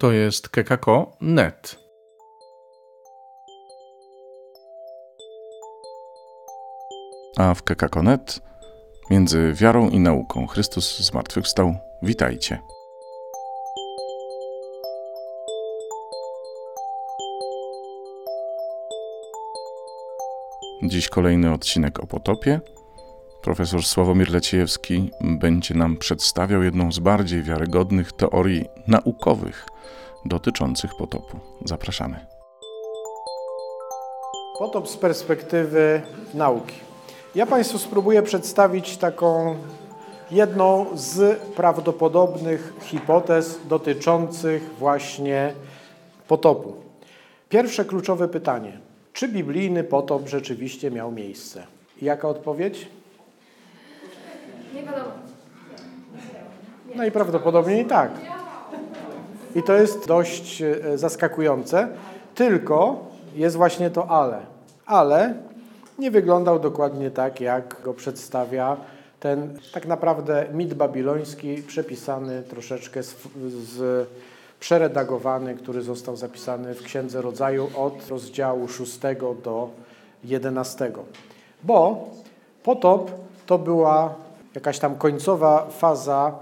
To jest kekako.net. A w kekako.net między wiarą i nauką Chrystus zmartwychwstał. Witajcie. Dziś kolejny odcinek o potopie. Profesor Sławomir Leciejewski będzie nam przedstawiał jedną z bardziej wiarygodnych teorii naukowych dotyczących potopu. Zapraszamy. Potop z perspektywy nauki. Ja Państwu spróbuję przedstawić taką jedną z prawdopodobnych hipotez dotyczących właśnie potopu. Pierwsze kluczowe pytanie. Czy biblijny potop rzeczywiście miał miejsce? Jaka odpowiedź? Nie wiadomo. Najprawdopodobniej tak. I to jest dość e, zaskakujące, tylko jest właśnie to ale. Ale nie wyglądał dokładnie tak, jak go przedstawia ten tak naprawdę mit babiloński, przepisany troszeczkę z, z przeredagowany, który został zapisany w Księdze Rodzaju od rozdziału 6 do 11. Bo potop to była jakaś tam końcowa faza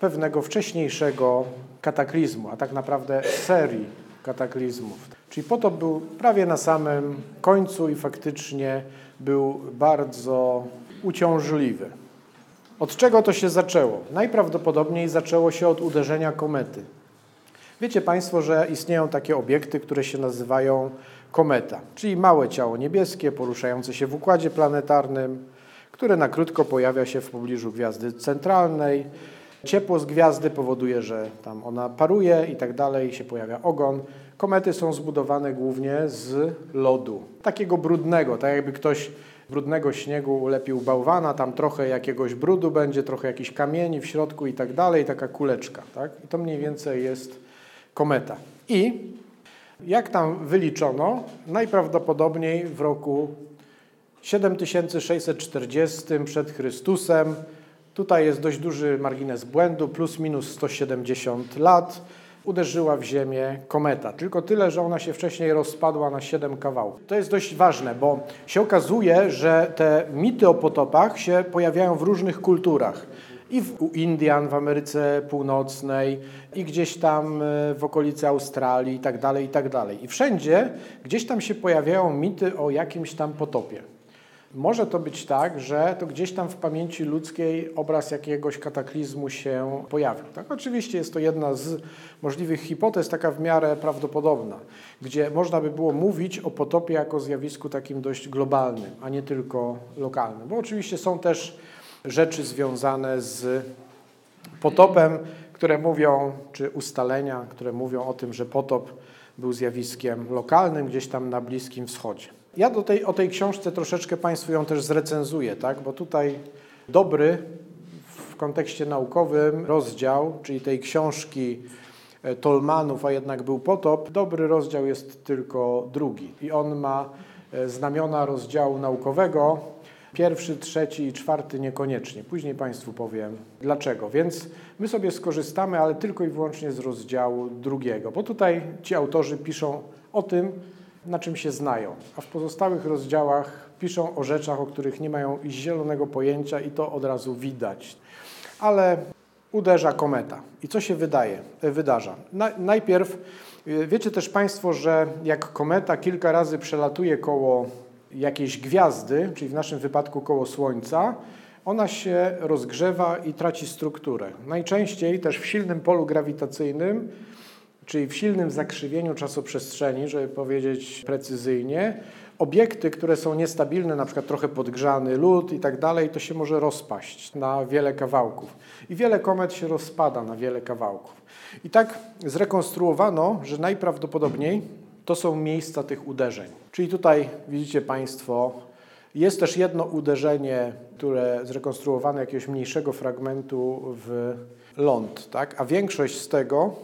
pewnego wcześniejszego kataklizmu, a tak naprawdę serii kataklizmów. Czyli potop był prawie na samym końcu i faktycznie był bardzo uciążliwy. Od czego to się zaczęło? Najprawdopodobniej zaczęło się od uderzenia komety. Wiecie Państwo, że istnieją takie obiekty, które się nazywają kometa, czyli małe ciało niebieskie poruszające się w układzie planetarnym, które na krótko pojawia się w pobliżu gwiazdy centralnej. Ciepło z gwiazdy powoduje, że tam ona paruje i tak dalej, się pojawia ogon. Komety są zbudowane głównie z lodu, takiego brudnego, tak jakby ktoś brudnego śniegu ulepił bałwana, tam trochę jakiegoś brudu będzie, trochę jakichś kamieni w środku i tak dalej, taka kuleczka. Tak? I to mniej więcej jest kometa. I jak tam wyliczono, najprawdopodobniej w roku 7640 przed Chrystusem, tutaj jest dość duży margines błędu, plus minus 170 lat, uderzyła w Ziemię kometa. Tylko tyle, że ona się wcześniej rozpadła na 7 kawałków. To jest dość ważne, bo się okazuje, że te mity o potopach się pojawiają w różnych kulturach i w, u Indian w Ameryce Północnej, i gdzieś tam e, w okolicy Australii i tak dalej, i tak dalej. I wszędzie gdzieś tam się pojawiają mity o jakimś tam potopie. Może to być tak, że to gdzieś tam w pamięci ludzkiej obraz jakiegoś kataklizmu się pojawił. Tak? Oczywiście jest to jedna z możliwych hipotez, taka w miarę prawdopodobna, gdzie można by było mówić o potopie jako zjawisku takim dość globalnym, a nie tylko lokalnym. Bo oczywiście są też rzeczy związane z potopem, które mówią, czy ustalenia, które mówią o tym, że potop był zjawiskiem lokalnym gdzieś tam na Bliskim Wschodzie. Ja do tej, o tej książce troszeczkę Państwu ją też zrecenzuję, tak? bo tutaj dobry w kontekście naukowym rozdział, czyli tej książki e, Tolmanów, a jednak był potop, dobry rozdział jest tylko drugi i on ma e, znamiona rozdziału naukowego, Pierwszy, trzeci i czwarty niekoniecznie. Później Państwu powiem dlaczego. Więc my sobie skorzystamy, ale tylko i wyłącznie z rozdziału drugiego, bo tutaj ci autorzy piszą o tym, na czym się znają, a w pozostałych rozdziałach piszą o rzeczach, o których nie mają zielonego pojęcia i to od razu widać. Ale uderza kometa. I co się wydaje, wydarza? Na, najpierw wiecie też Państwo, że jak kometa kilka razy przelatuje koło jakiejś gwiazdy, czyli w naszym wypadku koło Słońca, ona się rozgrzewa i traci strukturę. Najczęściej też w silnym polu grawitacyjnym, czyli w silnym zakrzywieniu czasoprzestrzeni, żeby powiedzieć precyzyjnie, obiekty, które są niestabilne, na przykład trochę podgrzany lód i tak dalej, to się może rozpaść na wiele kawałków. I wiele komet się rozpada na wiele kawałków. I tak zrekonstruowano, że najprawdopodobniej to są miejsca tych uderzeń. Czyli tutaj widzicie Państwo, jest też jedno uderzenie, które zrekonstruowane jakiegoś mniejszego fragmentu w ląd, tak? a większość z tego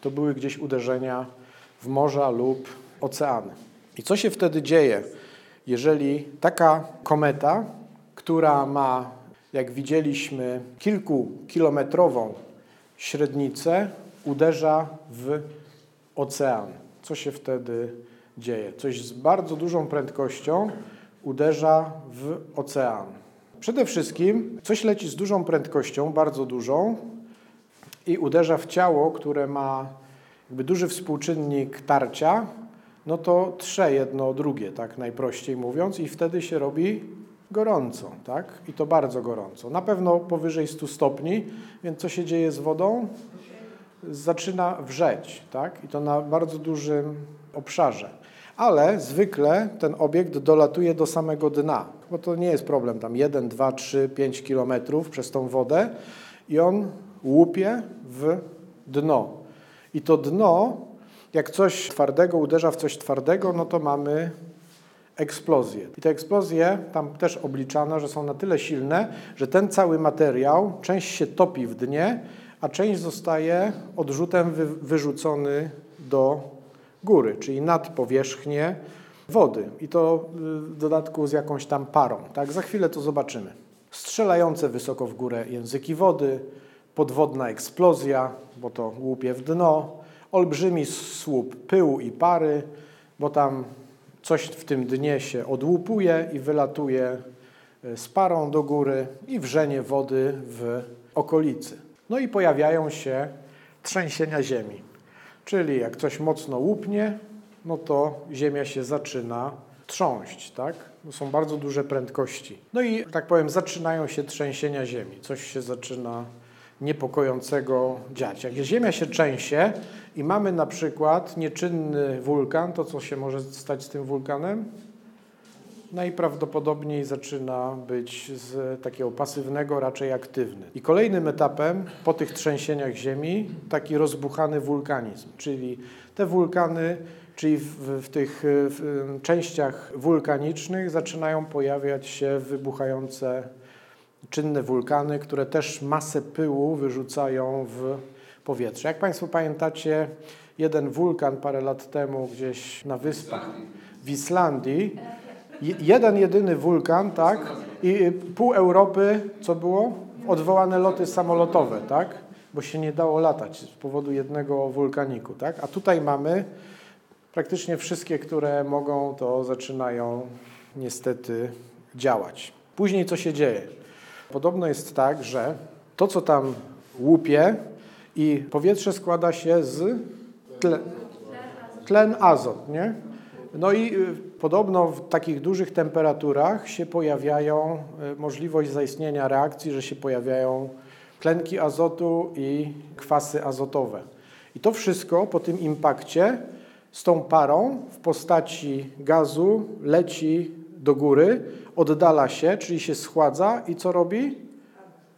to były gdzieś uderzenia w morza lub oceany. I co się wtedy dzieje, jeżeli taka kometa, która ma, jak widzieliśmy, kilkukilometrową średnicę, uderza w ocean. Co się wtedy dzieje? Coś z bardzo dużą prędkością uderza w ocean. Przede wszystkim coś leci z dużą prędkością, bardzo dużą i uderza w ciało, które ma jakby duży współczynnik tarcia, no to trze jedno drugie, tak najprościej mówiąc, i wtedy się robi gorąco, tak? I to bardzo gorąco. Na pewno powyżej 100 stopni, więc co się dzieje z wodą? Zaczyna wrzeć, tak? I to na bardzo dużym obszarze. Ale zwykle ten obiekt dolatuje do samego dna, bo to nie jest problem, tam 1, 2, 3, 5 kilometrów przez tą wodę i on łupie w dno. I to dno, jak coś twardego uderza w coś twardego, no to mamy eksplozje. I te eksplozje, tam też obliczano, że są na tyle silne, że ten cały materiał, część się topi w dnie, a część zostaje odrzutem wy, wyrzucony do góry, czyli nad powierzchnię wody. I to w dodatku z jakąś tam parą. Tak? Za chwilę to zobaczymy. Strzelające wysoko w górę języki wody, podwodna eksplozja, bo to łupie w dno, olbrzymi słup pyłu i pary, bo tam coś w tym dnie się odłupuje i wylatuje e, z parą do góry i wrzenie wody w okolicy. No i pojawiają się trzęsienia ziemi. Czyli jak coś mocno łupnie, no to ziemia się zaczyna trząść, tak? To są bardzo duże prędkości. No i, tak powiem, zaczynają się trzęsienia ziemi. Coś się zaczyna niepokojącego dziać. Jak ziemia się trzęsie i mamy na przykład nieczynny wulkan, to co się może stać z tym wulkanem? Najprawdopodobniej zaczyna być z takiego pasywnego raczej aktywny. I kolejnym etapem po tych trzęsieniach ziemi taki rozbuchany wulkanizm, czyli te wulkany, czyli w, w tych w częściach wulkanicznych zaczynają pojawiać się wybuchające czynne wulkany, które też masę pyłu wyrzucają w powietrze. Jak Państwo pamiętacie, jeden wulkan parę lat temu gdzieś na wyspach w Islandii, jeden jedyny wulkan, tak, i pół Europy, co było? Odwołane loty samolotowe, tak, bo się nie dało latać z powodu jednego wulkaniku, tak, a tutaj mamy praktycznie wszystkie, które mogą, to zaczynają niestety działać. Później co się dzieje? Podobno jest tak, że to, co tam łupie i powietrze składa się z tle, tlen azot, nie? No i y, podobno w takich dużych temperaturach się pojawiają, y, możliwość zaistnienia reakcji, że się pojawiają tlenki azotu i kwasy azotowe. I to wszystko po tym impakcie z tą parą w postaci gazu leci do góry, oddala się, czyli się schładza i co robi?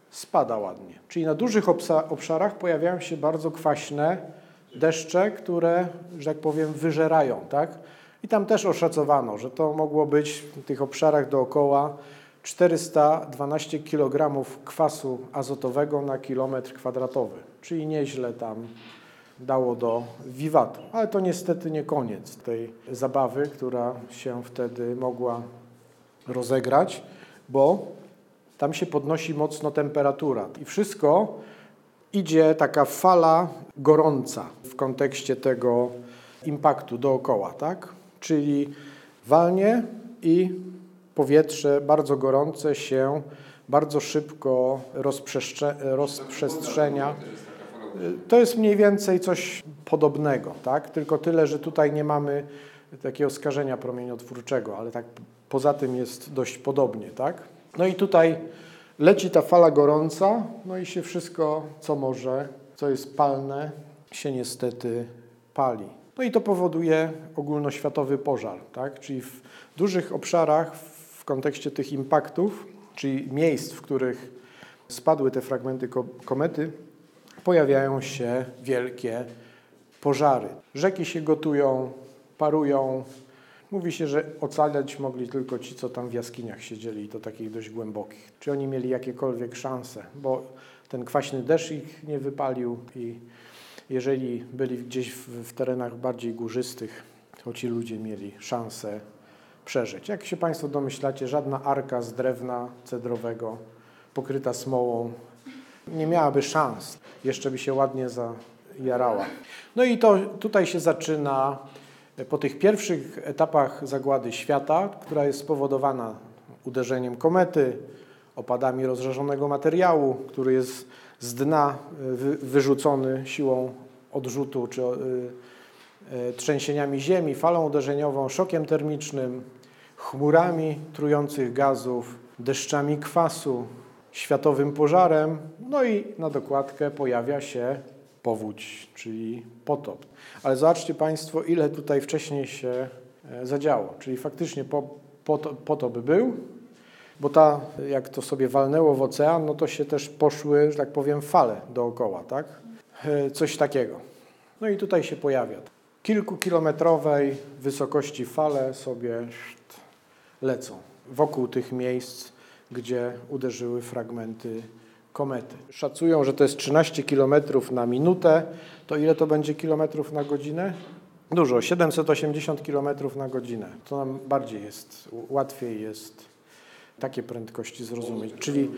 Spada ładnie. Czyli na dużych obszarach pojawiają się bardzo kwaśne deszcze, które, że tak powiem, wyżerają, tak? I tam też oszacowano, że to mogło być w tych obszarach dookoła 412 kg kwasu azotowego na kilometr kwadratowy, czyli nieźle tam dało do wiwatu. Ale to niestety nie koniec tej zabawy, która się wtedy mogła rozegrać, bo tam się podnosi mocno temperatura i wszystko idzie taka fala gorąca w kontekście tego impaktu dookoła, tak? Czyli walnie i powietrze bardzo gorące się bardzo szybko rozprzestrzenia. To jest mniej więcej coś podobnego, tak? Tylko tyle, że tutaj nie mamy takiego skażenia promieniotwórczego, ale tak poza tym jest dość podobnie, tak? No i tutaj leci ta fala gorąca, no i się wszystko, co może, co jest palne, się niestety pali. No i to powoduje ogólnoświatowy pożar, tak? Czyli w dużych obszarach w kontekście tych impaktów, czyli miejsc, w których spadły te fragmenty komety, pojawiają się wielkie pożary. Rzeki się gotują, parują. Mówi się, że ocalać mogli tylko ci, co tam w jaskiniach siedzieli, i to takich dość głębokich. Czy oni mieli jakiekolwiek szanse, bo ten kwaśny deszcz ich nie wypalił i jeżeli byli gdzieś w, w terenach bardziej górzystych, to ci ludzie mieli szansę przeżyć. Jak się Państwo domyślacie, żadna arka z drewna cedrowego pokryta smołą nie miałaby szans. Jeszcze by się ładnie za, jarała. No i to tutaj się zaczyna po tych pierwszych etapach zagłady świata, która jest spowodowana uderzeniem komety, opadami rozżarzonego materiału, który jest z dna wyrzucony siłą odrzutu czy trzęsieniami ziemi, falą uderzeniową, szokiem termicznym, chmurami trujących gazów, deszczami kwasu, światowym pożarem, no i na dokładkę pojawia się powódź, czyli potop. Ale zobaczcie Państwo, ile tutaj wcześniej się e, zadziało. Czyli faktycznie potop był, bo ta, jak to sobie walnęło w ocean, no to się też poszły, że tak powiem, fale dookoła, tak? E, coś takiego. No i tutaj się pojawia. Kilkukilometrowej wysokości fale sobie lecą wokół tych miejsc, gdzie uderzyły fragmenty komety. Szacują, że to jest 13 km na minutę. To ile to będzie kilometrów na godzinę? Dużo, 780 km na godzinę. To nam bardziej jest, łatwiej jest takie prędkości zrozumieć. Czyli,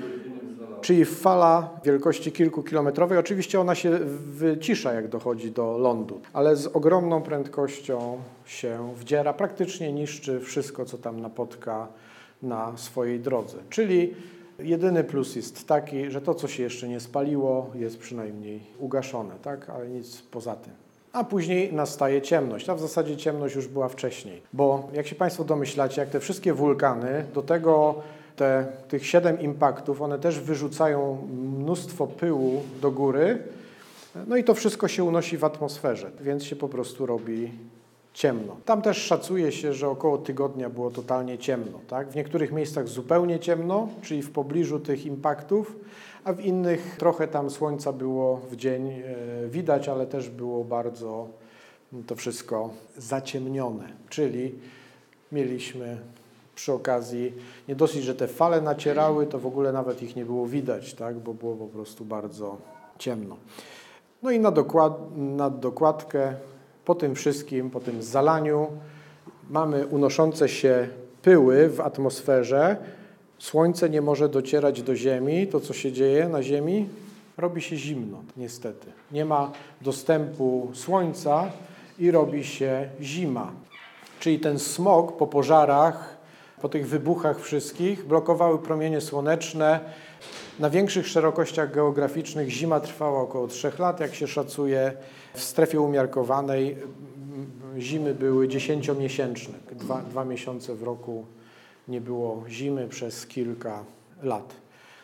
czyli fala wielkości kilkukilometrowej, oczywiście ona się wycisza, jak dochodzi do lądu, ale z ogromną prędkością się wdziera, praktycznie niszczy wszystko, co tam napotka na swojej drodze. Czyli jedyny plus jest taki, że to, co się jeszcze nie spaliło, jest przynajmniej ugaszone, tak? ale nic poza tym. A później nastaje ciemność. A w zasadzie ciemność już była wcześniej, bo jak się Państwo domyślacie, jak te wszystkie wulkany, do tego te, tych siedem impaktów, one też wyrzucają mnóstwo pyłu do góry, no i to wszystko się unosi w atmosferze, więc się po prostu robi ciemno. Tam też szacuje się, że około tygodnia było totalnie ciemno. Tak? W niektórych miejscach zupełnie ciemno, czyli w pobliżu tych impaktów, a w innych trochę tam słońca było w dzień e, widać, ale też było bardzo to wszystko zaciemnione. Czyli mieliśmy przy okazji nie dosyć, że te fale nacierały, to w ogóle nawet ich nie było widać, tak? bo było po prostu bardzo ciemno. No i na, dokład, na dokładkę po tym wszystkim, po tym zalaniu mamy unoszące się pyły w atmosferze. Słońce nie może docierać do Ziemi. To, co się dzieje na Ziemi, robi się zimno, niestety. Nie ma dostępu słońca i robi się zima. Czyli ten smog po pożarach, po tych wybuchach wszystkich blokowały promienie słoneczne. Na większych szerokościach geograficznych zima trwała około 3 lat, jak się szacuje. W strefie umiarkowanej zimy były dziesięciomiesięczne. Dwa, dwa miesiące w roku nie było zimy przez kilka lat.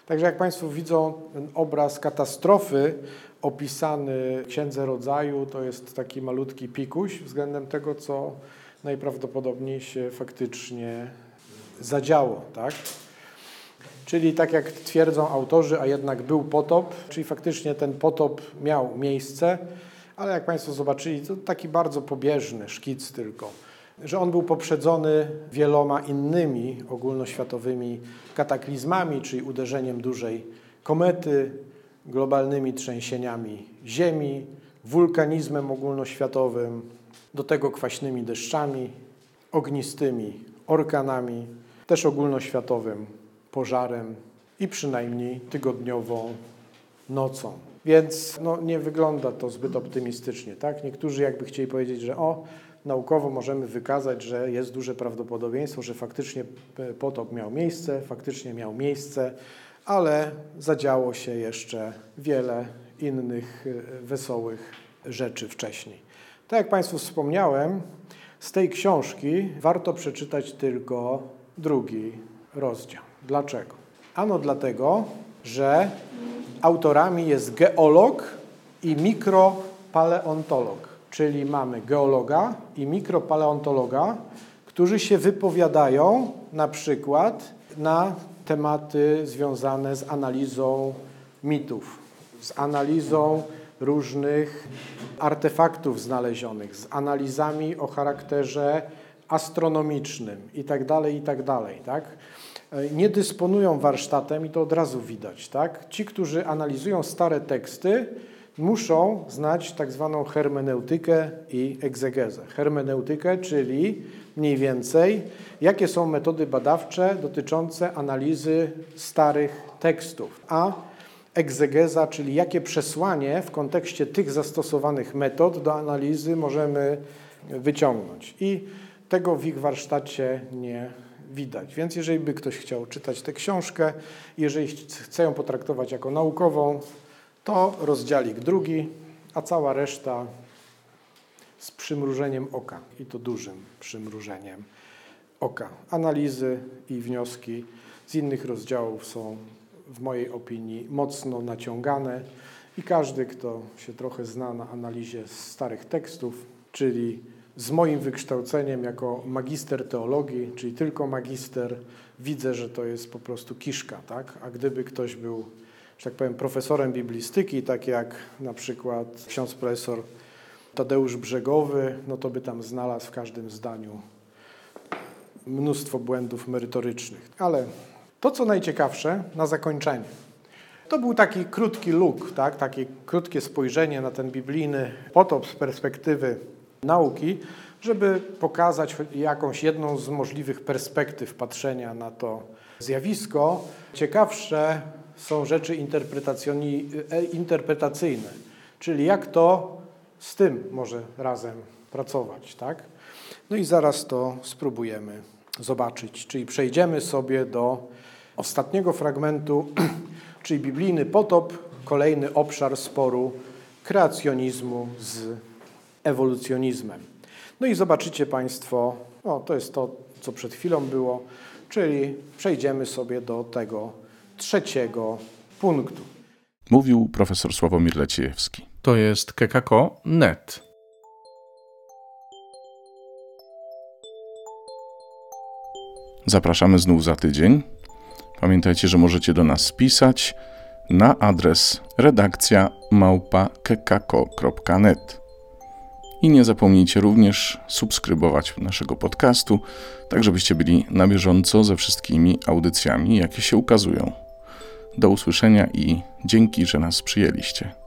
Także jak Państwo widzą, obraz katastrofy opisany w Księdze Rodzaju to jest taki malutki pikuś względem tego, co najprawdopodobniej się faktycznie zadziało. Tak? Czyli tak jak twierdzą autorzy, a jednak był potop, czyli faktycznie ten potop miał miejsce, ale jak Państwo zobaczyli, to taki bardzo pobieżny szkic tylko, że on był poprzedzony wieloma innymi ogólnoświatowymi kataklizmami, czyli uderzeniem dużej komety, globalnymi trzęsieniami ziemi, wulkanizmem ogólnoświatowym, do tego kwaśnymi deszczami, ognistymi orkanami, też ogólnoświatowym pożarem i przynajmniej tygodniową nocą. Więc no, nie wygląda to zbyt optymistycznie. Tak? Niektórzy jakby chcieli powiedzieć, że o, naukowo możemy wykazać, że jest duże prawdopodobieństwo, że faktycznie potop miał miejsce, faktycznie miał miejsce, ale zadziało się jeszcze wiele innych e, wesołych rzeczy wcześniej. Tak jak Państwu wspomniałem, z tej książki warto przeczytać tylko drugi rozdział. Dlaczego? Ano dlatego, że autorami jest geolog i mikropaleontolog, czyli mamy geologa i mikropaleontologa, którzy się wypowiadają na przykład na tematy związane z analizą mitów, z analizą różnych artefaktów znalezionych, z analizami o charakterze astronomicznym itd., tak itd., tak, tak? Nie dysponują warsztatem i to od razu widać, tak? Ci, którzy analizują stare teksty, muszą znać tak zwaną hermeneutykę i egzegezę. Hermeneutykę, czyli mniej więcej, jakie są metody badawcze dotyczące analizy starych tekstów, a egzegeza, czyli jakie przesłanie w kontekście tych zastosowanych metod do analizy możemy wyciągnąć. I tego w ich warsztacie nie widać. Więc jeżeli by ktoś chciał czytać tę książkę, jeżeli chce ją potraktować jako naukową, to rozdziałik drugi, a cała reszta z przymrużeniem oka i to dużym przymrużeniem oka. Analizy i wnioski z innych rozdziałów są w mojej opinii mocno naciągane i każdy, kto się trochę zna na analizie starych tekstów, czyli z moim wykształceniem jako magister teologii, czyli tylko magister, widzę, że to jest po prostu kiszka, tak? A gdyby ktoś był, że tak powiem, profesorem biblistyki, tak jak na przykład ksiądz profesor Tadeusz Brzegowy, no to by tam znalazł w każdym zdaniu mnóstwo błędów merytorycznych. Ale to, co najciekawsze na zakończenie, to był taki krótki look, tak? takie krótkie spojrzenie na ten biblijny potop z perspektywy nauki, żeby pokazać jakąś jedną z możliwych perspektyw patrzenia na to zjawisko. Ciekawsze są rzeczy e, interpretacyjne, czyli jak to z tym może razem pracować, tak? No i zaraz to spróbujemy zobaczyć, czyli przejdziemy sobie do ostatniego fragmentu, czyli biblijny potop, kolejny obszar sporu kreacjonizmu z ewolucjonizmem. No i zobaczycie Państwo, o, to jest to, co przed chwilą było, czyli przejdziemy sobie do tego trzeciego punktu. Mówił profesor Sławomir Leciejewski. To jest kekako.net. Zapraszamy znów za tydzień. Pamiętajcie, że możecie do nas pisać na adres redakcja małpa.kekako.net. I nie zapomnijcie również subskrybować naszego podcastu, tak żebyście byli na bieżąco ze wszystkimi audycjami, jakie się ukazują. Do usłyszenia i dzięki, że nas przyjęliście.